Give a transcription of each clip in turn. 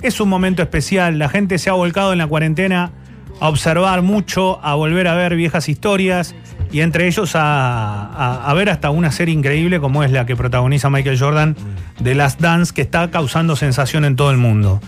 Es un momento especial, la gente se ha volcado en la cuarentena a observar mucho, a volver a ver viejas historias y entre ellos a, a- ver hasta una serie increíble como es la que protagoniza Michael Jordan de Last Dance que está causando sensación en todo el mundo.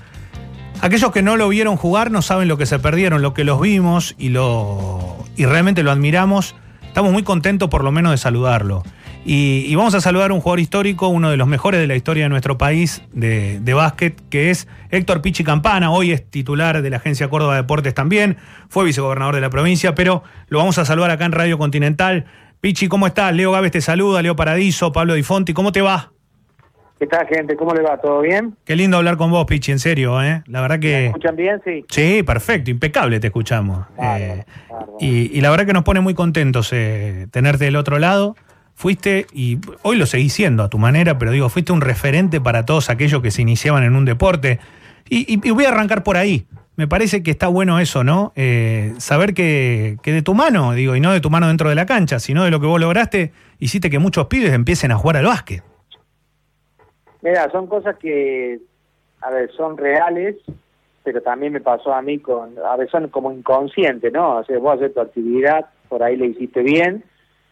Aquellos que no lo vieron jugar no saben lo que se perdieron, lo que los vimos y, lo, y realmente lo admiramos. Estamos muy contentos por lo menos de saludarlo. Y, y vamos a saludar a un jugador histórico, uno de los mejores de la historia de nuestro país de, de básquet, que es Héctor Pichi Campana. Hoy es titular de la Agencia Córdoba Deportes también, fue vicegobernador de la provincia, pero lo vamos a saludar acá en Radio Continental. Pichi, ¿cómo estás? Leo Gávez te saluda, Leo Paradiso, Pablo Di Fonti, ¿cómo te va? ¿Qué tal, gente? ¿Cómo le va? ¿Todo bien? Qué lindo hablar con vos, Pichi, en serio, ¿eh? La verdad ¿Me que... escuchan bien? Sí. Sí, perfecto, impecable te escuchamos. Eh, y la verdad que nos pone muy contentos eh, tenerte del otro lado. Fuiste, y hoy lo seguís siendo a tu manera, pero digo, fuiste un referente para todos aquellos que se iniciaban en un deporte. Y, voy a arrancar por ahí. Me parece que está bueno eso, ¿no? Eh, saber que, que de tu mano, digo, y no de tu mano dentro de la cancha, sino de lo que vos lograste, hiciste que muchos pibes empiecen a jugar al básquet. Mira, son cosas que, a ver, son reales, pero también me pasó a mí con, a ver, son como inconscientes, ¿no? O sea, vos haces tu actividad, por ahí le hiciste bien,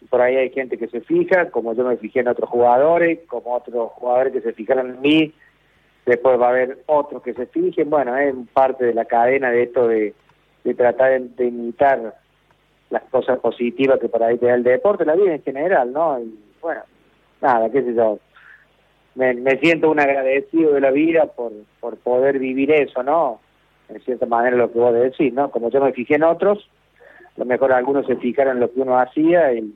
por ahí hay gente que se fija, como yo me fijé en otros jugadores, como otros jugadores que se fijaron en mí, después va a haber otros que se fijen, bueno, es parte de la cadena de esto de, tratar de, de imitar las cosas positivas que por ahí te da el deporte, la vida en general, ¿no? Y bueno, nada, qué sé yo, me, me siento un agradecido de la vida por, por poder vivir eso, ¿no? En cierta manera lo que vos decís, ¿no? Como yo me fijé en otros, a lo mejor algunos se fijaron en lo que uno hacía y,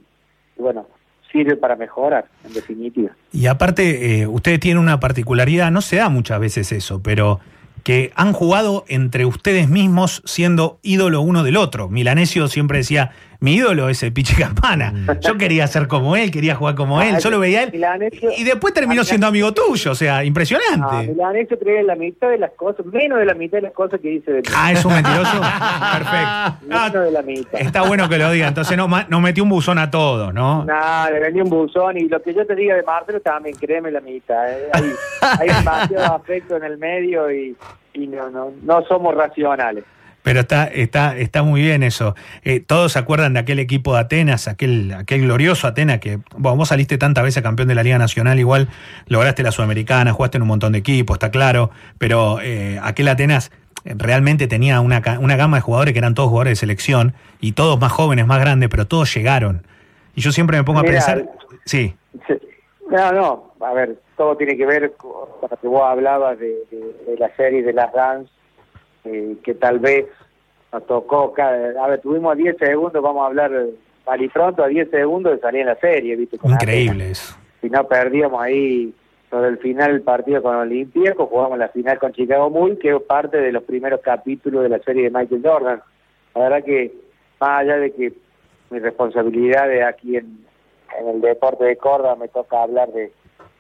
y bueno, sirve para mejorar, en definitiva. Y aparte, eh, ustedes tienen una particularidad, no se da muchas veces eso, pero que han jugado entre ustedes mismos siendo ídolo uno del otro. Milanesio siempre decía, mi ídolo es el Pichi Campana. Yo quería ser como él, quería jugar como él, Ah, yo lo veía a él. Y después terminó siendo amigo tuyo, o sea, Ah, impresionante. Milanesio cree la mitad de las cosas, menos de la mitad de las cosas que dice de mí. Ah, es un mentiroso. Perfecto. menos Ah, de la mitad. está bueno que lo diga, entonces no metió un buzón a todos, ¿no? No, le vendí un buzón y lo que yo te diga de Marcelo también, créeme la mitad. ¿eh? Hay, hay demasiado afecto en el medio y, y no, no, no somos racionales. Pero está, está, está muy bien eso. Eh, todos se acuerdan de aquel equipo de Atenas, aquel, aquel glorioso Atenas que, bueno, vos saliste tantas veces campeón de la Liga Nacional, igual lograste la Sudamericana, jugaste en un montón de equipos, está claro, pero eh, aquel Atenas realmente tenía una, una gama de jugadores que eran todos jugadores de selección y todos más jóvenes, más grandes, pero todos llegaron. Y yo siempre me pongo a pensar, sí. No, no, a ver, todo tiene que ver con con lo que vos hablabas de, de- de la serie de las Dance, eh, que tal vez nos tocó, cada, a ver, tuvimos 10 segundos, vamos a hablar eh, mal y pronto, a 10 segundos de salir en la serie, ¿viste? Con increíble eso. si no perdíamos ahí sobre el final del partido con Olympiacos, jugamos la final con Chicago Bulls, que es parte de los primeros capítulos de la serie de Michael Jordan. La verdad que, más allá de que mi responsabilidad de aquí en, en el deporte de Córdoba me toca hablar de,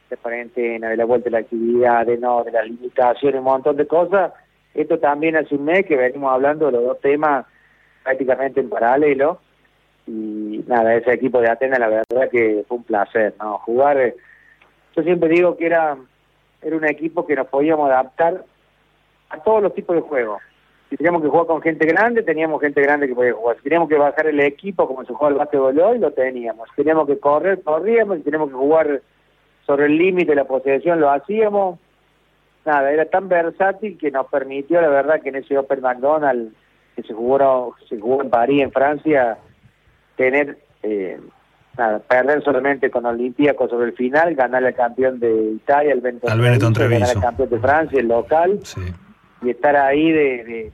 de cuarentena, de la vuelta de la actividad, de no, de las limitaciones, un montón de cosas, esto también hace un mes que venimos hablando de los dos temas prácticamente en paralelo y nada, ese equipo de Atenas la verdad que fue un placer, ¿no? Jugar, eh, yo siempre digo que era, era un equipo que nos podíamos adaptar a todos los tipos de juegos. Si teníamos que jugar con gente grande, teníamos gente grande que podía jugar. Si teníamos que bajar el equipo como se juega el básquetbol hoy, lo teníamos. Si teníamos que correr, corríamos. Si teníamos que jugar sobre el límite de la posesión, lo hacíamos. Nada, era tan versátil que nos permitió, la verdad, que en ese Open McDonald's que se jugó, se jugó en París, en Francia, tener, eh, nada, perder solamente con Olympiacos sobre el final, ganar al campeón de Italia, el Benetton, Benetton ganar Treviso. al campeón de Francia, el local, Sí. y estar ahí de,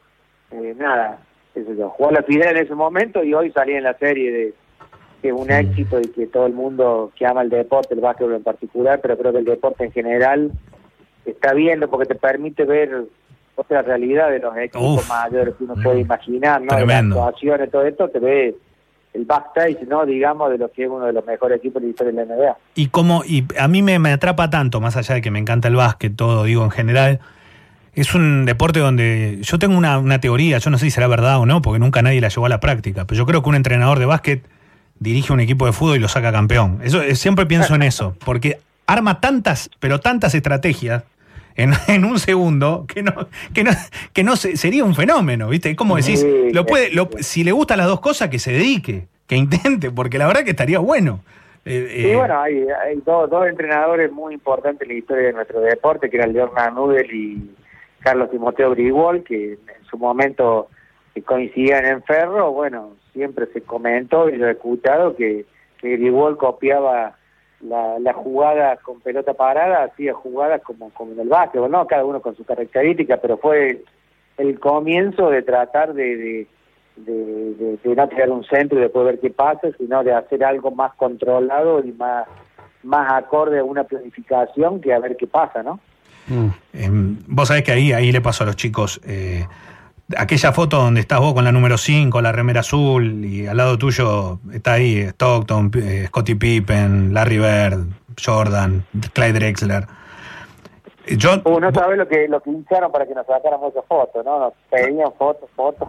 de, de nada, qué sé yo, jugar la final en ese momento y hoy salir en la serie de que es un éxito y que todo el mundo que ama el deporte, el básquetbol en particular, pero creo que el deporte en general está viendo porque te permite ver otra realidad de los equipos Uf. mayores que uno puede imaginar, ¿no? De las actuaciones, todo esto, te ve el backstage, ¿no? Digamos, de lo que es uno de los mejores equipos de la historia de la NBA. Y como, y a mí me, me atrapa tanto, más allá de que me encanta el básquet, todo digo en general, es un deporte donde yo tengo una, una teoría, yo no sé si será verdad o no, porque nunca nadie la llevó a la práctica, pero yo creo que un entrenador de básquet dirige un equipo de fútbol y lo saca campeón. Eso siempre pienso en eso, porque arma tantas, pero tantas estrategias en, un segundo, que no, que no, que no sería un fenómeno, ¿viste? Como decís, lo puede, si le gustan las dos cosas, que se dedique, que intente, porque la verdad que estaría bueno. Eh, sí, eh, bueno, hay, dos, entrenadores muy importantes en la historia de nuestro deporte, que eran Leon Nudel y Carlos Timoteo Grigol, que en su momento coincidían en Ferro, bueno, siempre se comentó y lo he escuchado que, que Grigol copiaba la, la jugada con pelota parada, hacía jugadas como, como en el básquetbol, ¿no? Cada uno con su característica, pero fue el comienzo de tratar de, de, de, no tirar un centro y después ver qué pasa, sino de hacer algo más controlado y más, más acorde a una planificación que a ver qué pasa, ¿no? Mm. Em, vos sabés que ahí, ahí le pasó a los chicos. Eh, aquella foto donde estás vos con la número 5, la remera azul, y al lado tuyo está ahí Stockton, eh, Scottie Pippen, Larry Bird, Jordan, Clyde Drexler. Yo, uh, no sabes lo que, lo que hincharon para que nos sacáramos esa foto, ¿no? Nos pedían fotos, fotos.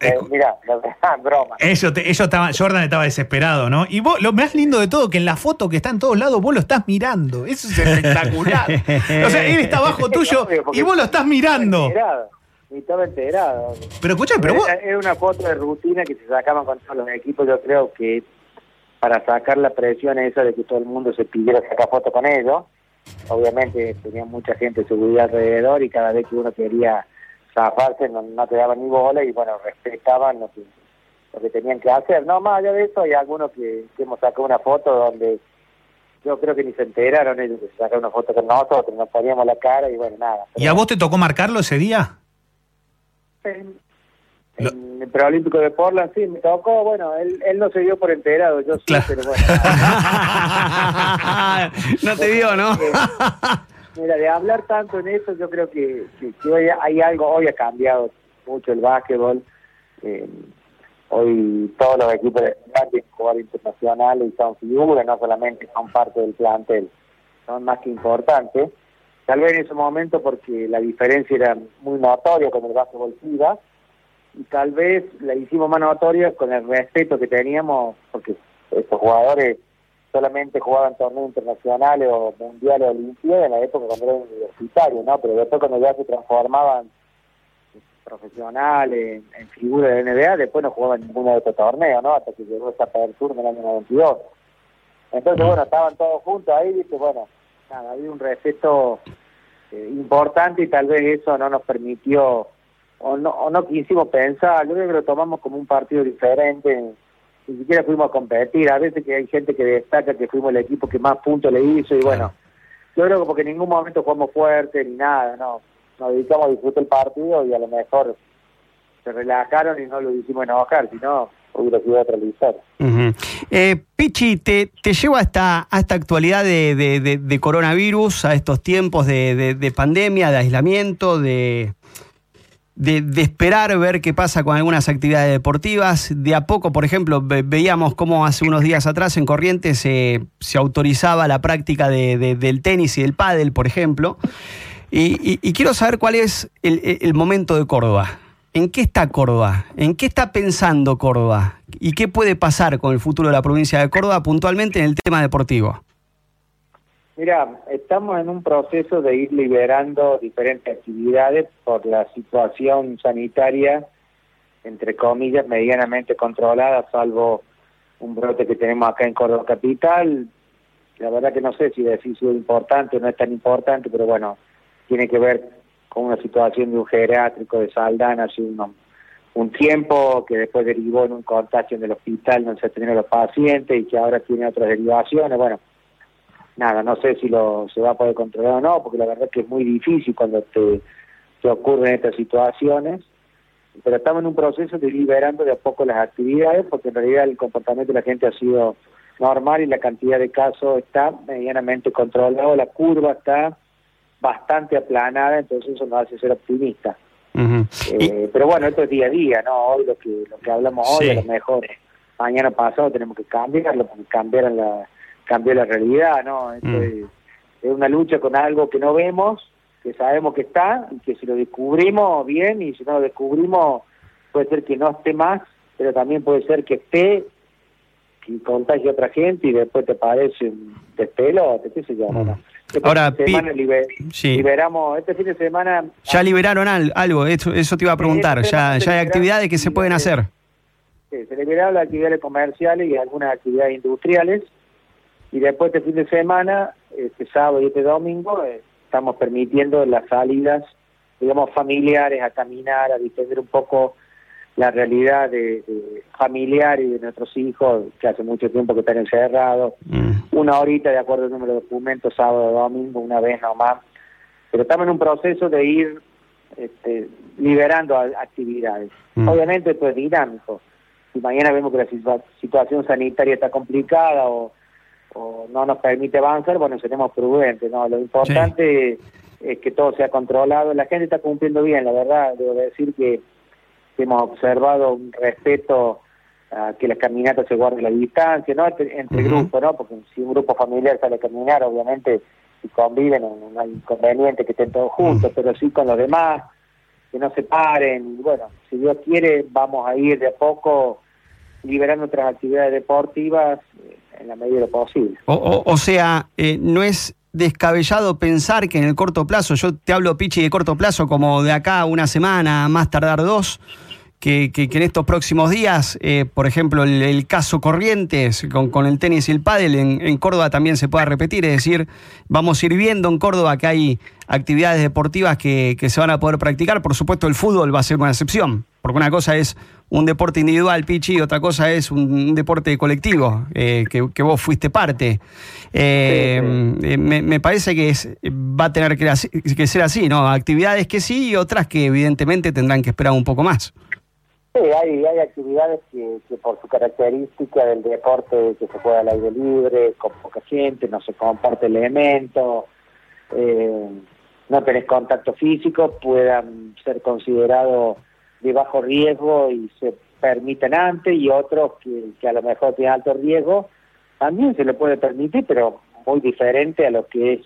Eh, mira, broma. Eso, estaba, Jordan estaba desesperado, ¿no? Y vos, lo más lindo de todo, que en la foto que está en todos lados, vos lo estás mirando. Eso es espectacular. o sea, él está abajo tuyo y vos lo estás mirando ni estaba enterado. Pero escucha, pero vos... Es una foto de rutina que se sacaban con todos los equipos, yo creo que para sacar la presión esa de que todo el mundo se pidiera sacar foto con ellos, obviamente tenía mucha gente de seguridad alrededor y cada vez que uno quería zafarse no, te daban ni bola y bueno, respetaban lo que, lo que tenían que hacer. No, más allá de eso hay algunos que, hemos sacado una foto donde yo creo que ni se enteraron ellos que se sacaron una foto con nosotros, nos poníamos la cara y bueno, nada. ¿Y a vos te tocó marcarlo ese día? En, el preolímpico de Portland, sí, me tocó, bueno, él, él no se dio por enterado, yo sí, pero bueno. no te dio, ¿no? Mira, de hablar tanto en eso, yo creo que, hoy hay algo, hoy ha cambiado mucho el básquetbol. Eh, hoy todos los equipos de jugar internacionales y son figuras, no solamente son parte del plantel, son más que importantes. Tal vez en ese momento porque la diferencia era muy notoria con el básquetbol FIBA y tal vez la hicimos más notoria con el respeto que teníamos porque estos jugadores solamente jugaban torneos internacionales o mundiales o olimpiadas en la época cuando eran universitarios, ¿no? Pero después cuando ya se transformaban profesionales, en, figuras de NBA, después no jugaban ninguno de estos torneos, ¿no? Hasta que llegó esa apertura en el año 92. Entonces, bueno, estaban todos juntos ahí, y bueno, había un respeto eh, importante y tal vez eso no nos permitió o no, o no quisimos pensar, yo creo que lo tomamos como un partido diferente, ni siquiera fuimos a competir, a veces que hay gente que destaca que fuimos el equipo que más puntos le hizo y bueno, yo creo que porque en ningún momento jugamos fuerte ni nada, no, nos dedicamos a disfrutar el partido y a lo mejor se relajaron y no lo hicimos enojar, sino otra eh, Pichi, te, te llevo a esta, actualidad de, de, coronavirus, a estos tiempos de, pandemia, de aislamiento, de, de, esperar ver qué pasa con algunas actividades deportivas. De a poco, por ejemplo, veíamos cómo hace unos días atrás en Corrientes se, se autorizaba la práctica del tenis y del pádel, por ejemplo. Y, quiero saber cuál es el momento de Córdoba. ¿En qué está Córdoba? ¿En qué está pensando Córdoba? ¿Y qué puede pasar con el futuro de la provincia de Córdoba puntualmente en el tema deportivo? Mira, estamos en un proceso de ir liberando diferentes actividades por la situación sanitaria, entre comillas, medianamente controlada, salvo un brote que tenemos acá en Córdoba Capital. La verdad que no sé si es importante o no es tan importante, pero bueno, tiene que ver con una situación de un geriátrico de Saldana hace un tiempo, que después derivó en un contagio en el hospital donde se tenían los pacientes y que ahora tiene otras derivaciones. Bueno, nada, no sé si lo se va a poder controlar o no, porque la verdad es que es muy difícil cuando te, te ocurren estas situaciones. Pero estamos en un proceso de liberando de a poco las actividades, porque en realidad el comportamiento de la gente ha sido normal y la cantidad de casos está medianamente controlado, la curva está bastante aplanada, entonces eso nos hace ser optimistas. Eh, pero bueno, esto es día a día, ¿no? Hoy lo que lo que hablamos hoy, a lo mejor mañana pasado tenemos que cambiarlo, porque cambiar la, cambió la realidad, ¿no? Mm. es, una lucha con algo que no vemos, que sabemos que está, y que si lo descubrimos, bien, y si no lo descubrimos, puede ser que no esté más, pero también puede ser que esté, que contagie a otra gente y después te parece un despelote, qué sé yo, mm. Este Ahora, semana Pi- liber- sí. liberamos, este fin de semana... Ya liberaron al- algo, eso, eso te iba a preguntar. Sí, Ya, este ya hay actividades que se pueden eh, hacer. Sí, se liberaron las actividades comerciales y algunas actividades industriales. Y después este fin de semana, este sábado y este domingo, eh, estamos permitiendo las salidas, digamos, familiares a caminar, a distender un poco la realidad de, de familiar y de nuestros hijos, que hace mucho tiempo que están encerrados. Mm. Una horita de acuerdo al número de documentos, sábado domingo, una vez nomás. Pero estamos en un proceso de ir este, liberando actividades. Mm. Obviamente esto es dinámico. Si mañana vemos que la situa- situación sanitaria está complicada o, o no nos permite avanzar, bueno, seremos prudentes. ¿no? Lo importante es que todo sea controlado. La gente está cumpliendo bien, la verdad. Debo decir que hemos observado un respeto a que las caminatas se guarden la distancia, ¿no? Entre, entre grupos, ¿no? Porque si un grupo familiar sale a caminar, obviamente, si conviven, no, hay inconveniente que estén todos juntos, pero sí con los demás, que no se paren. Y Bueno, si Dios quiere, vamos a ir de a poco liberando otras actividades deportivas eh, en la medida de lo posible. O, o- o sea, eh, no es descabellado pensar que en el corto plazo, yo te hablo, Pichi, de corto plazo, como de acá una semana, más tardar dos, que, que- que en estos próximos días, eh, por ejemplo, el, caso Corrientes con, el tenis y el pádel en, Córdoba también se pueda repetir, es decir, vamos a ir viendo en Córdoba que hay actividades deportivas que, se van a poder practicar, por supuesto el fútbol va a ser una excepción, porque una cosa es un deporte individual, Pichi, y otra cosa es un, deporte colectivo, eh, que, vos fuiste parte. Eh, me, parece que es, va a tener que, que ser así, ¿no? Actividades que sí y otras que evidentemente tendrán que esperar un poco más. Sí, hay, hay actividades que, por su característica del deporte que se juega al aire libre, con poca gente, no se comparte elementos, eh, no tenés contacto físico, puedan ser considerados de bajo riesgo y se permiten antes, y otros que, que a lo mejor tienen alto riesgo, también se le puede permitir, pero muy diferente a lo que es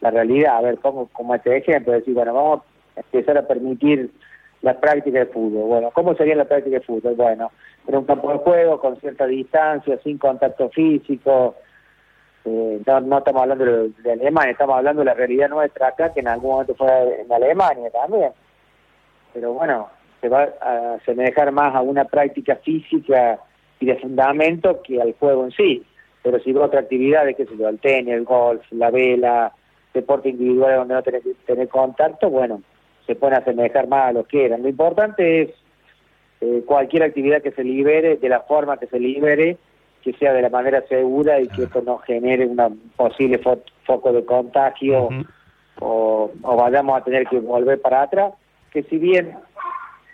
la realidad. A ver, pongo como este ejemplo, decir, bueno, vamos a empezar a permitir la práctica de fútbol. Bueno, ¿cómo sería la práctica de fútbol? Bueno, en un campo de juego, con cierta distancia, sin contacto físico. Eh, no, no estamos hablando de, de Alemania, estamos hablando de la realidad nuestra acá, que en algún momento fue en Alemania también. Pero bueno, se va a asemejar más a una práctica física y de fundamento que al juego en sí. Pero si otra actividades, qué sé yo, el tenis, el golf, la vela, deporte individual donde no tenés tener contacto, bueno, se pueden asemejar más a lo que eran. Lo importante es eh, cualquier actividad que se libere, de la forma que se libere, que sea de la manera segura y que esto no genere un posible fo- foco de contagio o vayamos a tener que volver para atrás, que si bien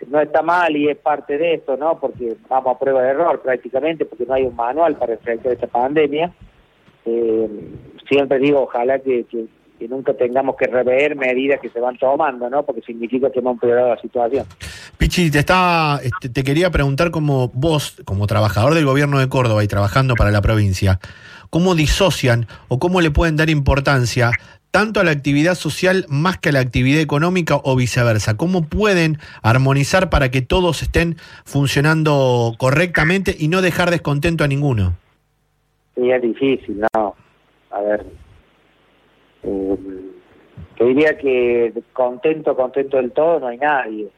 no está mal y es parte de esto, ¿no? Porque vamos a prueba de error prácticamente, porque no hay un manual para enfrentar esta pandemia. Eh, siempre digo, ojalá que, que, que nunca tengamos que rever medidas que se van tomando, ¿no? Porque significa que hemos empeorado la situación. Pichi, te, estaba, este, te quería preguntar como vos, como trabajador del gobierno de Córdoba y trabajando para la provincia, ¿cómo disocian o cómo le pueden dar importancia tanto a la actividad social más que a la actividad económica o viceversa? ¿Cómo pueden armonizar para que todos estén funcionando correctamente y no dejar descontento a ninguno? Sí, es difícil, ¿no? A ver, eh, te diría que contento, contento del todo no hay nadie.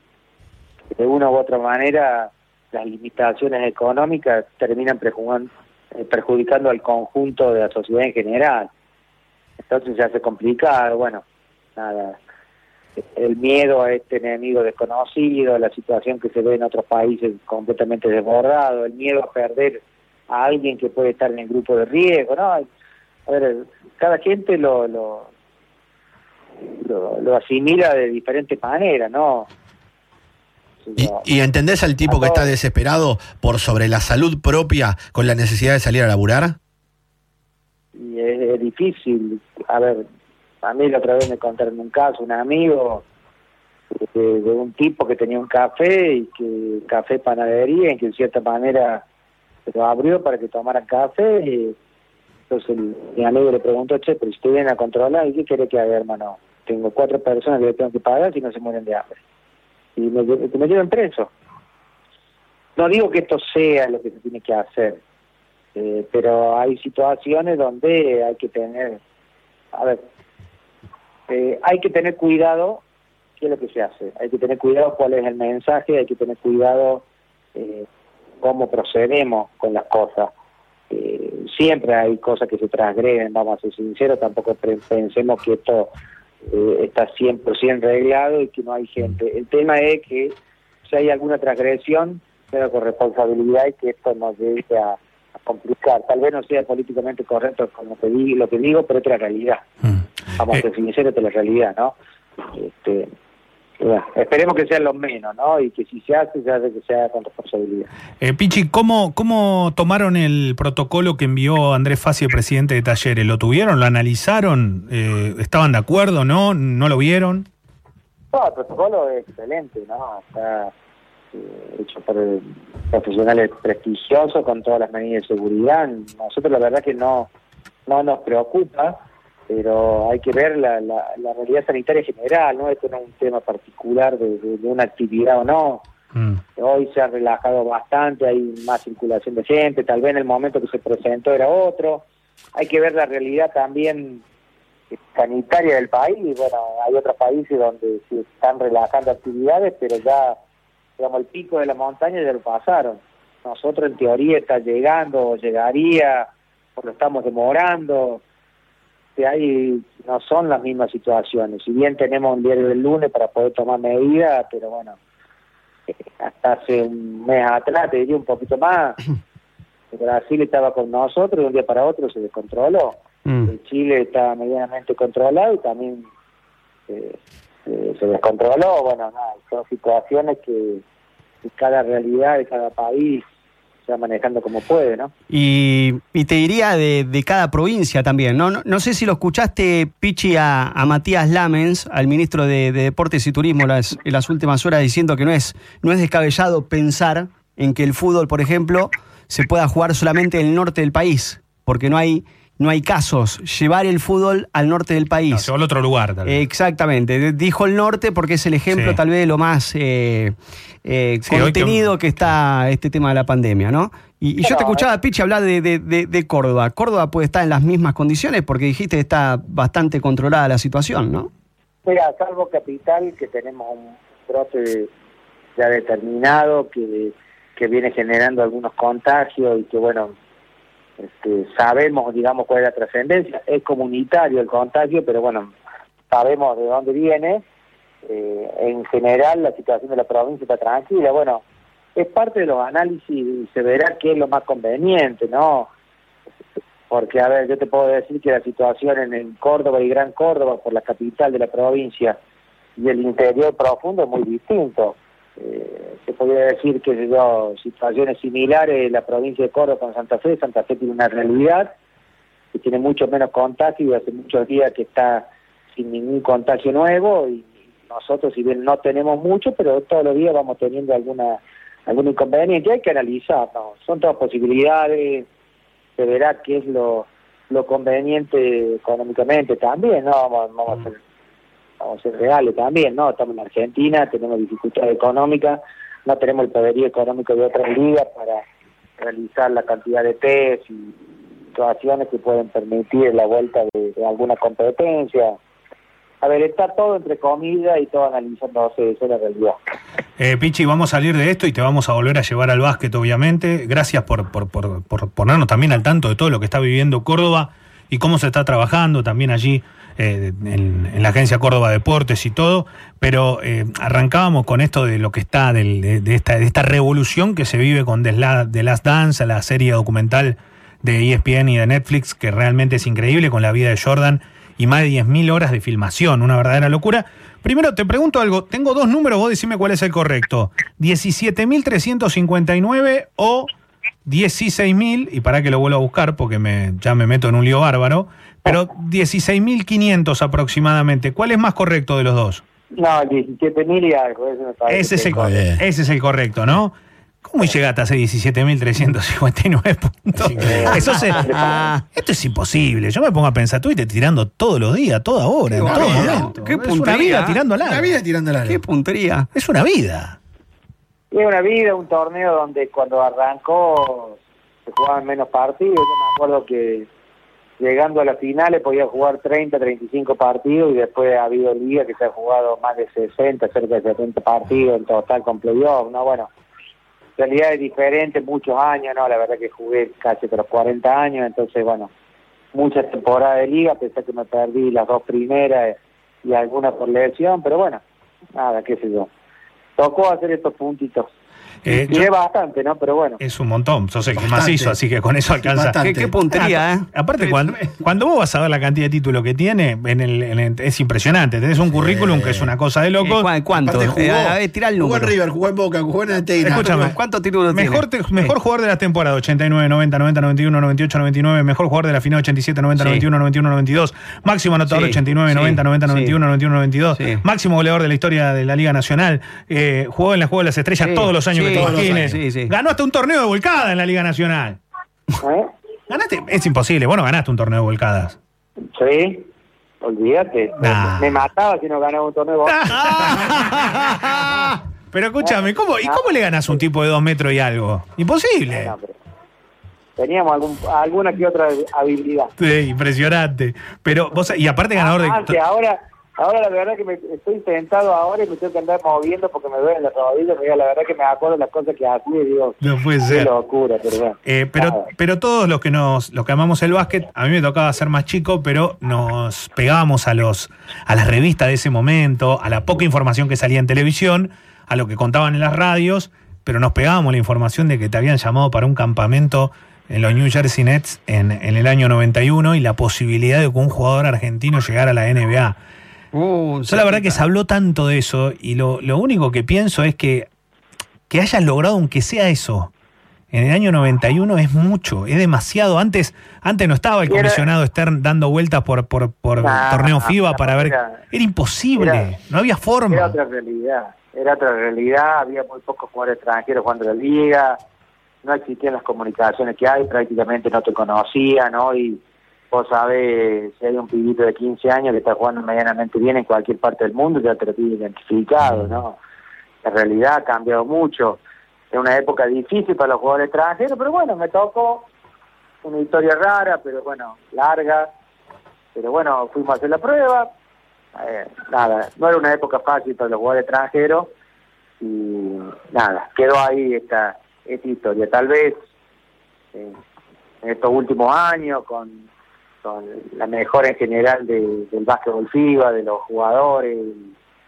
De una u otra manera, las limitaciones económicas terminan eh, perjudicando al conjunto de la sociedad en general. Entonces se hace complicado, bueno, nada. El miedo a este enemigo desconocido, la situación que se ve en otros países completamente desbordado, el miedo a perder a alguien que puede estar en el grupo de riesgo, ¿no? A ver, cada gente lo, lo, lo, lo asimila de diferentes maneras, ¿no? ¿Y, y entendés al tipo que está desesperado por sobre la salud propia con la necesidad de salir a laburar? y es, es difícil. A ver, a mí la otra vez me contaron un caso, un amigo de, de un tipo que tenía un café y que café panadería, en que en cierta manera se lo abrió para que tomaran café. Y entonces el- mi amigo le preguntó, che, pero si te vienen a controlar, ¿y qué quiere que haga, hermano? Tengo cuatro personas que le tengo que pagar si no se mueren de hambre. Y me, que me lleven preso. No digo que esto sea lo que se tiene que hacer, eh, pero hay situaciones donde hay que tener, a ver, eh, hay que tener cuidado qué es lo que se hace, hay que tener cuidado cuál es el mensaje, hay que tener cuidado eh, cómo procedemos con las cosas. Eh, siempre hay cosas que se transgreden, vamos a ser sinceros, tampoco pensemos que esto eh, está 100% reglado y que no hay gente. El tema es que si hay alguna transgresión, pero con responsabilidad y que esto nos lleve a, complicar. Tal vez no sea políticamente correcto como te digo, lo que digo, pero es la realidad. Mm. Vamos a ser sinceros, es la realidad, ¿no? Este, esperemos que sean los menos, ¿no? Y que si se hace, se hace que sea con responsabilidad. Eh, Pichi, ¿cómo, ¿cómo tomaron el protocolo que envió Andrés el presidente de Talleres? ¿Lo tuvieron? ¿Lo analizaron? Eh, ¿Estaban de acuerdo? ¿No? ¿No lo vieron? No, el protocolo es excelente, ¿no? Está eh, hecho por profesionales prestigiosos con todas las medidas de seguridad. Nosotros la verdad que no, no nos preocupa pero hay que ver la, la, realidad sanitaria general, no esto no es un tema particular de, una actividad o no. Mm. Hoy se ha relajado bastante, hay más circulación de gente, tal vez en el momento que se presentó era otro. Hay que ver la realidad también sanitaria del país. Bueno, hay otros países donde se están relajando actividades, pero ya, digamos, el pico de la montaña ya lo pasaron. Nosotros en teoría está llegando, llegaría, o lo estamos demorando que hay no son las mismas situaciones. Si bien tenemos un diario del lunes para poder tomar medidas, pero bueno, eh, hasta hace un mes atrás, te diría un poquito más, Brasil estaba con nosotros y de un día para otro se descontroló. Mm. Chile está medianamente controlado y también eh, se descontroló. Bueno, nada, son situaciones que, que cada realidad de cada país se va manejando como puede, ¿no? Y, te diría de, cada provincia también, ¿no? ¿no? sé si lo escuchaste, Pichi, a, Matías Lamens, al ministro de, Deportes y Turismo, las, en las últimas horas, diciendo que no es, no es descabellado pensar en que el fútbol, por ejemplo, se pueda jugar solamente en el norte del país, porque no hay no hay casos. Llevar el fútbol al norte del país. No, al otro lugar. Exactamente. Dijo el norte porque es el ejemplo tal vez de lo más eh, eh, contenido que... está este tema de la pandemia, ¿no? Y, yo te escuchaba, Pichi, hablar de, de, Córdoba. Córdoba puede estar en las mismas condiciones porque dijiste que está bastante controlada la situación, ¿no? Mira, salvo Capital, que tenemos un brote ya determinado, que, que viene generando algunos contagios y que, bueno, este, sabemos, digamos, cuál es la trascendencia. Es comunitario el contagio, pero bueno, sabemos de dónde viene. Eh, en general, la situación de la provincia está tranquila. Bueno, es parte de los análisis y se verá qué es lo más conveniente, ¿no? Porque, a ver, yo te puedo decir que la situación en el Córdoba y Gran Córdoba, por la capital de la provincia, y el interior profundo es muy distinto. Eh, se podría decir que yo, situaciones similares la provincia de Córdoba con Santa Fe. Santa Fe tiene una realidad que tiene mucho menos contagio y hace muchos días que está sin ningún contagio nuevo y nosotros si bien no tenemos mucho, pero todos los días vamos teniendo alguna algún inconveniente hay que analizar, ¿no? son todas posibilidades, se verá qué es lo, lo conveniente económicamente también, no vamos, vamos a vamos a ser reales también, ¿no? Estamos en Argentina, tenemos dificultades económicas, no tenemos el poderío económico de otras ligas para realizar la cantidad de test y situaciones que pueden permitir la vuelta de, alguna competencia. A ver, está todo entre comillas y todo analizándose, esa es la realidad. Eh, Pichi, vamos a salir de esto y te vamos a volver a llevar al básquet, obviamente. Gracias por, por, por, por ponernos también al tanto de todo lo que está viviendo Córdoba y cómo se está trabajando también allí eh, en, la agencia Córdoba Deportes y todo, pero eh, arrancábamos con esto de lo que está, de, esta, de esta revolución que se vive con The Last Dance, la serie documental de ESPN y de Netflix, que realmente es increíble con la vida de Jordan y más de 10.000 horas de filmación, una verdadera locura. Primero te pregunto algo, tengo dos números, vos decime cuál es el correcto. 17.359 o 16.000, y para que lo vuelva a buscar porque me, ya me meto en un lío bárbaro, pero 16.500 aproximadamente. ¿Cuál es más correcto de los dos? No, 17.000 y algo. ese, es el, ese es el correcto, ¿no? ¿Cómo llegaste a hacer 17.359 puntos? Eso ah. esto es imposible. Yo me pongo a pensar, tú tirando todos los días, toda hora, en todo momento. ¿Qué puntería? Es una vida tirando Una vida tirando ¿Qué puntería? Es una vida. Es una vida, un torneo donde cuando arrancó se jugaban menos partidos. Yo me acuerdo que llegando a las finales podía jugar 30, 35 partidos y después ha habido ligas que se han jugado más de 60, cerca de 70 partidos en total con playoff, ¿no? Bueno, realidad es diferente, muchos años, ¿no? La verdad que jugué casi los 40 años, entonces, bueno, muchas temporadas de liga, pensé que me perdí las dos primeras y algunas por lesión, pero bueno, nada, qué sé yo. Tocó hacer estos puntitos. Eh, y yo- es bastante, ¿no? Pero bueno. es un montón, sos el que Bastante. más hizo, así que con eso alcanza. Bastante. ¿Qué, qué puntería, ¿eh? Aparte, cuando, cuando vos vas a ver la cantidad de títulos que tiene, en el, en el- es impresionante. Tenés un currículum que es una cosa de Eh, loco. ¿cu- ¿Cuánto? Aparte jugó, Eh, a ver, tira el jugó en número. River, jugó en Boca, jugó en Atenas. Escúchame. ¿Cuántos títulos Mejor, tiene? te- mejor jugador de la temporada, 89, 90, 90, 91, 98, 99. Mejor jugador de la final, 87, 90, Sí. 91, 91, 92. Máximo anotador, Sí, 89, sí, 90, 90, sí. 91, 91, 92. Sí. Máximo goleador de la historia de la Liga Nacional. Eh, jugó en la Juego de las Estrellas Sí, todos los años años. Sí, sí. Ganó hasta un torneo de volcada en la Liga Nacional. ¿Eh? Ganaste, es imposible, vos no ganaste un torneo de volcadas. Sí, olvídate. Nah. Me mataba si no ganaba un torneo. Pero escúchame, ¿cómo, ¿y cómo le ganas a un tipo de dos metros y algo? Imposible. No, pero teníamos algún, alguna que otra habilidad. Sí, impresionante. Pero vos, y aparte ganador Ah, de. ahora, ahora la verdad que me estoy sentado ahora y me tengo que andar moviendo porque me duelen las rodillas. Mira, la verdad que me acuerdo de las cosas que hacía y digo, No puede qué ser. locura, pero bueno. Eh, pero, Nada. pero todos los que nos, los que amamos el básquet, a mí me tocaba ser más chico, pero nos pegábamos a los, a las revistas de ese momento, a la poca información que salía en televisión, a lo que contaban en las radios, pero nos pegábamos la información de que te habían llamado para un campamento en los New Jersey Nets en, en el año 91 y la posibilidad de que un jugador argentino llegara a la NBA. Uh, Yo la verdad que se habló tanto de eso y lo, lo único que pienso es que que hayas logrado aunque sea eso en el año 91 es mucho, es demasiado. Antes antes no estaba el comisionado Stern dando vueltas por, por, por Nah, torneo FIBA para ver... Era imposible, era- no había forma. Era otra realidad, era otra realidad, había muy pocos jugadores extranjeros jugando en la liga, no existían las comunicaciones que hay, prácticamente no te conocían, ¿no? Y vos sabés, si hay un pibito de 15 años que está jugando medianamente bien en cualquier parte del mundo, ya te lo tiene identificado, ¿no? La realidad ha cambiado mucho, es una época difícil para los jugadores extranjeros, pero bueno, me tocó una historia rara, pero bueno, larga, pero bueno, fuimos a hacer la prueba, eh, nada, no era una época fácil para los jugadores extranjeros y nada, quedó ahí esta, esta historia. Tal vez eh, en estos últimos años, con, con la mejora en general de- del básquetbol FIBA, de los jugadores,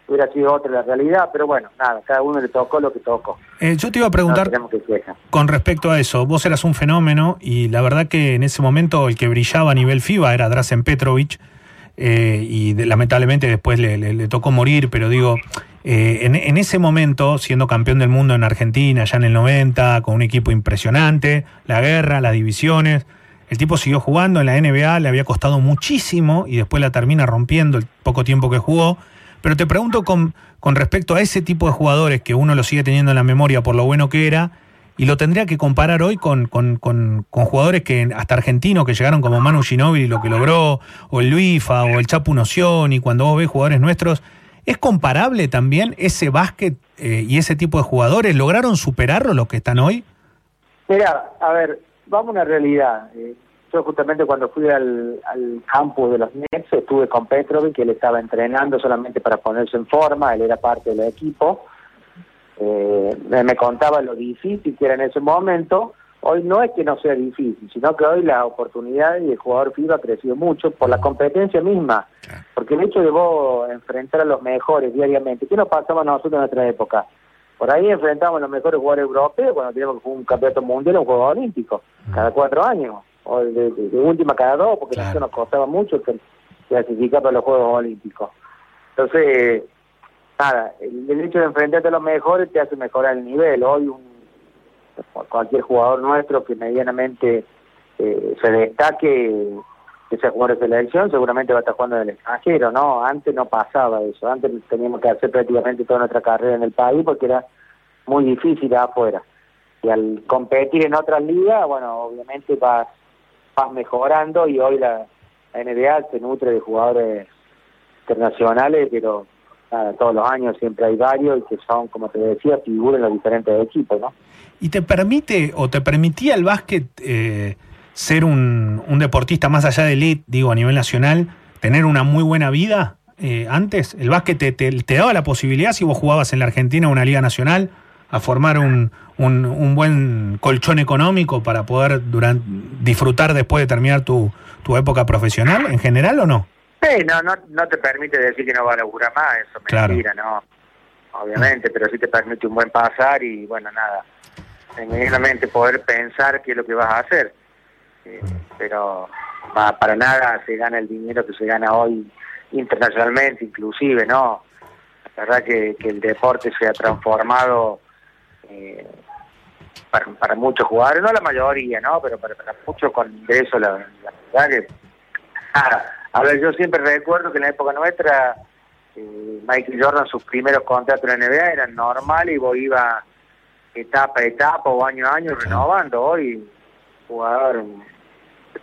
hubiera sido otra la realidad, pero bueno, nada, cada uno le tocó lo que tocó. Eh, yo te iba a preguntar que con respecto a eso, vos eras un fenómeno y la verdad que en ese momento el que brillaba a nivel FIBA era Drazen Petrovic eh, y de- lamentablemente después le, le- le tocó morir, pero digo, eh, en, en ese momento, siendo campeón del mundo en Argentina, ya en el 90, con un equipo impresionante, la guerra, las divisiones, el tipo siguió jugando en la NBA, le había costado muchísimo y después la termina rompiendo el poco tiempo que jugó. Pero te pregunto con, con respecto a ese tipo de jugadores que uno lo sigue teniendo en la memoria por lo bueno que era, y lo tendría que comparar hoy con, con, con- con jugadores que hasta argentinos que llegaron como Manu Ginóbili lo que logró, o el Luifa, o el Chapu Noción, y cuando vos ves jugadores nuestros, ¿es comparable también ese básquet eh, y ese tipo de jugadores? ¿Lograron superarlo los que están hoy? Mira, a ver, vamos a una realidad. Eh, yo justamente cuando fui al, al campus de los Nets estuve con Petrovic, que él estaba entrenando solamente para ponerse en forma, él era parte del equipo. Eh, me contaba lo difícil que era en ese momento. Hoy no es que no sea difícil, sino que hoy la oportunidad y el jugador FIBA ha crecido mucho por la competencia misma. Porque el hecho de vos enfrentar a los mejores diariamente, ¿qué nos pasaba a nosotros en nuestra época? Por ahí enfrentamos a los mejores jugadores europeos cuando teníamos un campeonato mundial o un juego olímpico, cada cuatro años, o de, de- de última cada dos, porque Claro. nos costaba mucho clasificar para los Juegos Olímpicos. Entonces, nada, el, el hecho de enfrentarte a los mejores te hace mejorar el nivel. Hoy un, cualquier jugador nuestro que medianamente eh, se destaque, que sea jugador de selección, seguramente va a estar jugando en el extranjero, ¿no? Antes no pasaba eso, antes teníamos que hacer prácticamente toda nuestra carrera en el país porque era muy difícil afuera. Y al competir en otras ligas, bueno, obviamente vas, vas mejorando y hoy la, NBA se nutre de jugadores internacionales, pero todos los años siempre hay varios y que son, como te decía, figuras en los diferentes equipos, ¿no? ¿Y te permite o te permitía el básquet eh, ser un, un deportista más allá de elite, digo, a nivel nacional, tener una muy buena vida eh, antes? ¿El básquet te, te- te daba la posibilidad, si vos jugabas en la Argentina una liga nacional, a formar un, un- un buen colchón económico para poder duran- disfrutar después de terminar tu, tu época profesional en general o no? Sí, no, no, no te permite decir que no va a laburar más, eso es Claro. mentira, ¿no? Obviamente, pero sí te permite un buen pasar y, bueno, nada, inmediatamente poder pensar qué es lo que vas a hacer. Eh, pero pa- para nada se gana el dinero que se gana hoy internacionalmente, inclusive, ¿no? La verdad que, que el deporte se ha transformado eh, para, para muchos jugadores, no la mayoría, ¿no? Pero para, para muchos con ingreso, la, la verdad que Ah, a ver, yo siempre recuerdo que en la época nuestra, eh, Michael Jordan, sus primeros contratos en la NBA eran normales y vos ibas etapa a etapa o año a año renovando. Hoy, jugador,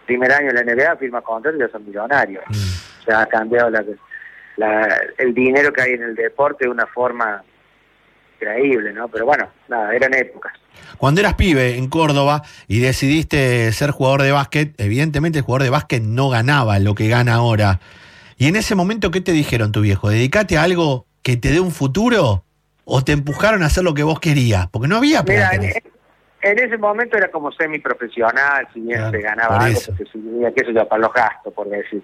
primer año en la NBA firma contrato y ya son millonarios. O sea, ha cambiado la, la- el dinero que hay en el deporte de una forma increíble, ¿no? Pero bueno, nada, eran épocas. Cuando eras pibe en Córdoba y decidiste ser jugador de básquet, evidentemente el jugador de básquet no ganaba lo que gana ahora. Y en ese momento, ¿qué te dijeron tu viejo? ¿Dedicate a algo que te dé un futuro? ¿O te empujaron a hacer lo que vos querías? Porque no había Mira, en, en ese momento era como semiprofesional, si bien Claro, se ganaba algo, eso. porque subía, qué sé yo, para los gastos, por decir.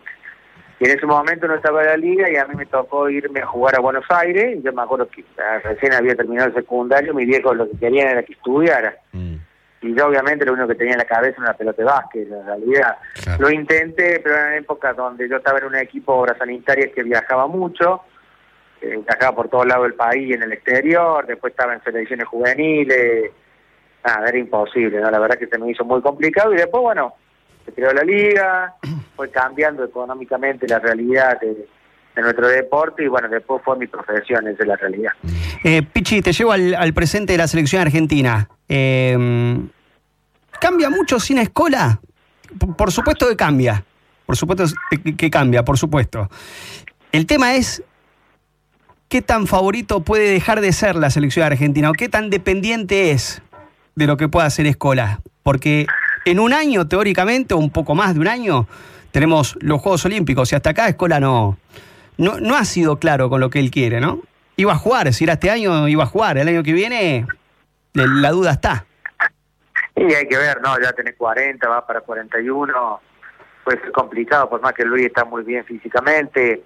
Y en ese momento no estaba en la liga y a mí me tocó irme a jugar a Buenos Aires. Y yo me acuerdo que ah, recién había terminado el secundario, mi viejo lo que querían era que estudiara. Mm, Y yo obviamente lo único que tenía en la cabeza era una pelota de básquet, en realidad. claro. Lo intenté, pero en épocas donde yo estaba en un equipo de obras sanitarias que viajaba mucho, eh, viajaba por todos lados del país en el exterior, después estaba en selecciones juveniles, nada, era imposible, ¿no? la verdad que se me hizo muy complicado y después, bueno, se creó la liga, fue cambiando económicamente la realidad de, de nuestro deporte y bueno, después fue mi profesión, esa es la realidad. Eh, Pichi, te llevo al, al presente de la selección argentina. Eh, ¿Cambia mucho sin escola? Por, por supuesto que cambia. Por supuesto que, que cambia, por supuesto. El tema es qué tan favorito puede dejar de ser la selección argentina o qué tan dependiente es de lo que pueda hacer escola. Porque en un año, teóricamente, o un poco más de un año, tenemos los Juegos Olímpicos y hasta acá escola no, no, no ha sido claro con lo que él quiere, ¿no? Iba a jugar, si era este año, iba a jugar. El año que viene, le- la duda está. Y hay que ver, ¿no? Ya tenés 40, va para 41, puede ser complicado, por más que Luis está muy bien físicamente.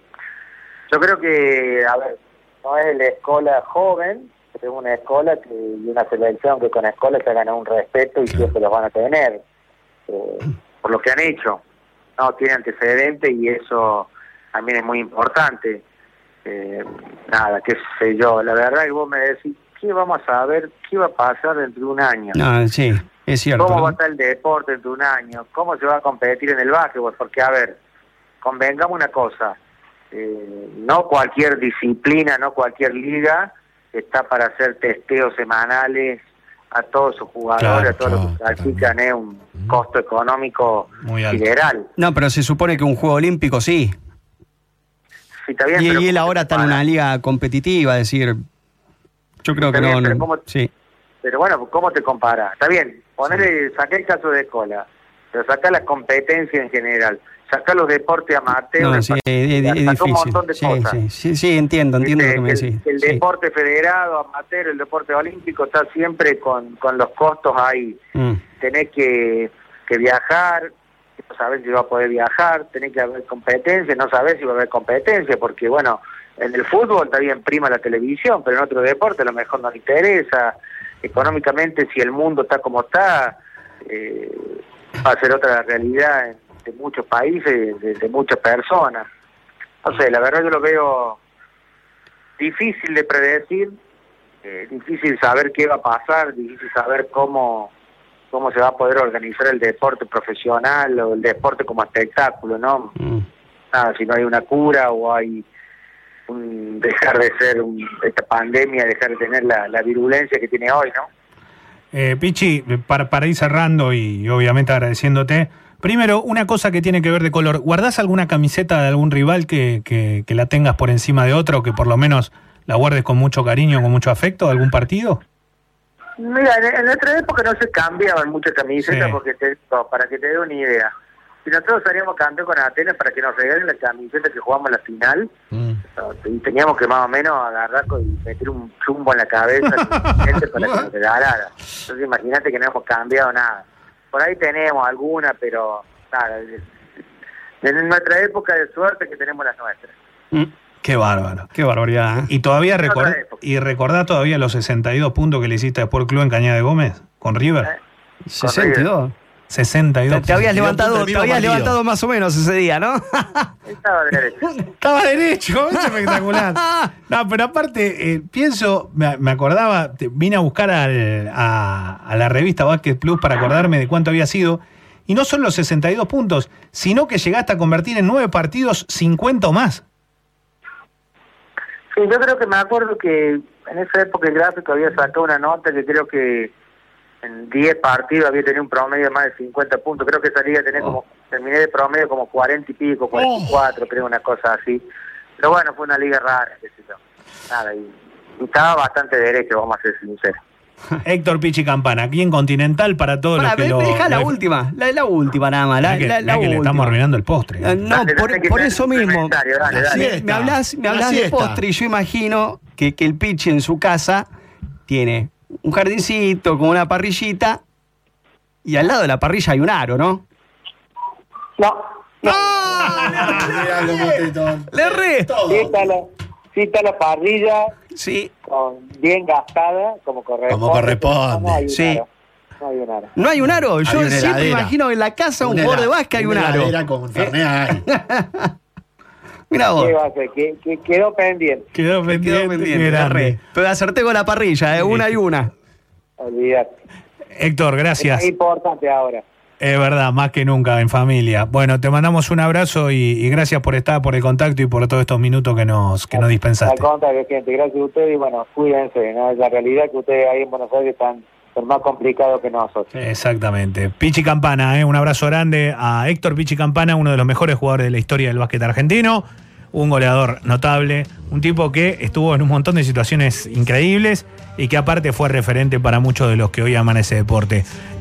Yo creo que, a ver, no es la escuela joven, es una escuela que, y una selección que con escuela se ha ganado un respeto y siempre los van a tener, eh, por lo que han hecho. No, tiene antecedentes y eso también es muy importante. Eh, nada, qué sé yo, la verdad que vos me decís, ¿qué vamos a saber? ¿Qué va a pasar dentro de un año? No, sí, es cierto. ¿Cómo va a estar el deporte dentro de un año? ¿Cómo se va a competir en el básquetbol? Porque, a ver, convengamos una cosa, eh, no cualquier disciplina, no cualquier liga está para hacer testeos semanales a todos sus jugadores, Claro, a todos los que practican, es un costo económico Muy. No, pero se supone que un juego olímpico sí. Sí, está bien, Y, pero y él ¿cómo ahora está en una liga competitiva, es decir, yo creo que no. pero no- ¿cómo- sí. Pero bueno, ¿cómo te compara? Está bien, ponele, saca el caso de cola, pero saca la competencia en general, saca los deportes amateurs, No, sí, es, es- un montón de Sí, cosas. sí, sí, sí, entiendo, entiendo lo Viste, que me el, decís. el deporte federado, amateur, el deporte olímpico está siempre con, con los costos ahí. Mm. Tenés que, que viajar, no sabés si va a poder viajar, tenés que haber competencia, no sabés si va a haber competencia, porque bueno, en el fútbol está bien prima la televisión, pero en otro deporte a lo mejor no le interesa. Económicamente, si el mundo está como está, eh, va a ser otra realidad en- de muchos países, de, de muchas personas. No sé, la verdad yo lo veo difícil de predecir, eh, difícil saber qué va a pasar, difícil saber cómo cómo se va a poder organizar el deporte profesional o el deporte como espectáculo, ¿no? Mm. Nada, si no hay una cura o hay un dejar de ser un- esta pandemia, dejar de tener la, la virulencia que tiene hoy, ¿no? Eh, Pichi, para, para ir cerrando y, obviamente agradeciéndote, primero, una cosa que tiene que ver de color. ¿Guardás alguna camiseta de algún rival que, que- que la tengas por encima de otro, que por lo menos la guardes con mucho cariño, con mucho afecto, de algún partido? Mira, en, en nuestra época no se cambiaban muchas camisetas Sí. porque te, no, para que te dé una idea. Si nosotros salíamos campeón con Atenas para que nos regalen la camiseta que jugamos la final, Mm. y teníamos que más o menos agarrar con- y meter un chumbo en la cabeza para que nos regalara. Entonces imagínate que no hemos cambiado nada. Por ahí tenemos alguna, pero nada. En nuestra época de suerte que tenemos las nuestras. Mm, Qué bárbaro. Qué barbaridad. ¿eh? ¿Y todavía record- y recordás todavía los 62 puntos que le hiciste después al club en Cañada de Gómez con River? Eh, 62. 62. Te, te habías 62 levantado, te habías partido. levantado más o menos ese día, ¿no? Estaba derecho. Estaba derecho, es espectacular. No, pero aparte, eh, pienso, me, me acordaba, te- vine a buscar al- a, a la revista Basket Plus para acordarme de cuánto había sido. Y no son los 62 puntos, sino que llegaste a convertir en nueve partidos 50 o más. Sí, yo creo que me acuerdo que en esa época el gráfico había sacado una nota que creo que en 10 partidos había tenido un promedio de más de 50 puntos. Creo que salía a tener como, terminé de promedio como 40 y pico, 44, creo, una cosa así. Pero bueno, fue una liga rara, qué sé yo. Nada, y, y estaba bastante derecho, vamos a ser sinceros. Héctor Pichi Campana, aquí en Continental para todos Pará, los que me, lo. deja la lo- última, la, la última nada más. La, que, la- la le estamos arruinando el postre. Eh, No, Dale, por, dale, eso mismo. comentario, dale, La dale. Me, hablas, me La hablas de postre y yo imagino que, que el Pichi en su casa tiene un jardincito con una parrillita y al lado de la parrilla hay un aro, ¿no? No, no. Ton- ¡Le re! Todo. Sí está la, sí está la parrilla Sí. con, bien gastada, como corresponde. Como corresponde. No hay un Sí. aro, No hay un aro. ¿No hay un aro? Yo siempre heladera. imagino en la casa un jugador de básquet hay un aro. con Fernet hay. Mira vos. ¿Qué va a hacer? Que, que quedó pendiente. Quedó pendiente. Quedó pendiente, grande. Pero acerté con la parrilla, ¿eh? una y una. Olvídate. Héctor, gracias. Es importante ahora. Es verdad, más que nunca en familia. Bueno, te mandamos un abrazo y, y gracias por estar, por el contacto y por todos estos minutos que nos, que nos dispensaste. Al contrario, gente, gracias a ustedes y bueno, cuídense. ¿no? La realidad es que ustedes ahí en Buenos Aires están son más complicados que nosotros. Exactamente. Pichi Campana, ¿eh? un abrazo grande a Héctor Pichi Campana, uno de los mejores jugadores de la historia del básquet argentino, un goleador notable, un tipo que estuvo en un montón de situaciones increíbles y que aparte fue referente para muchos de los que hoy aman ese deporte.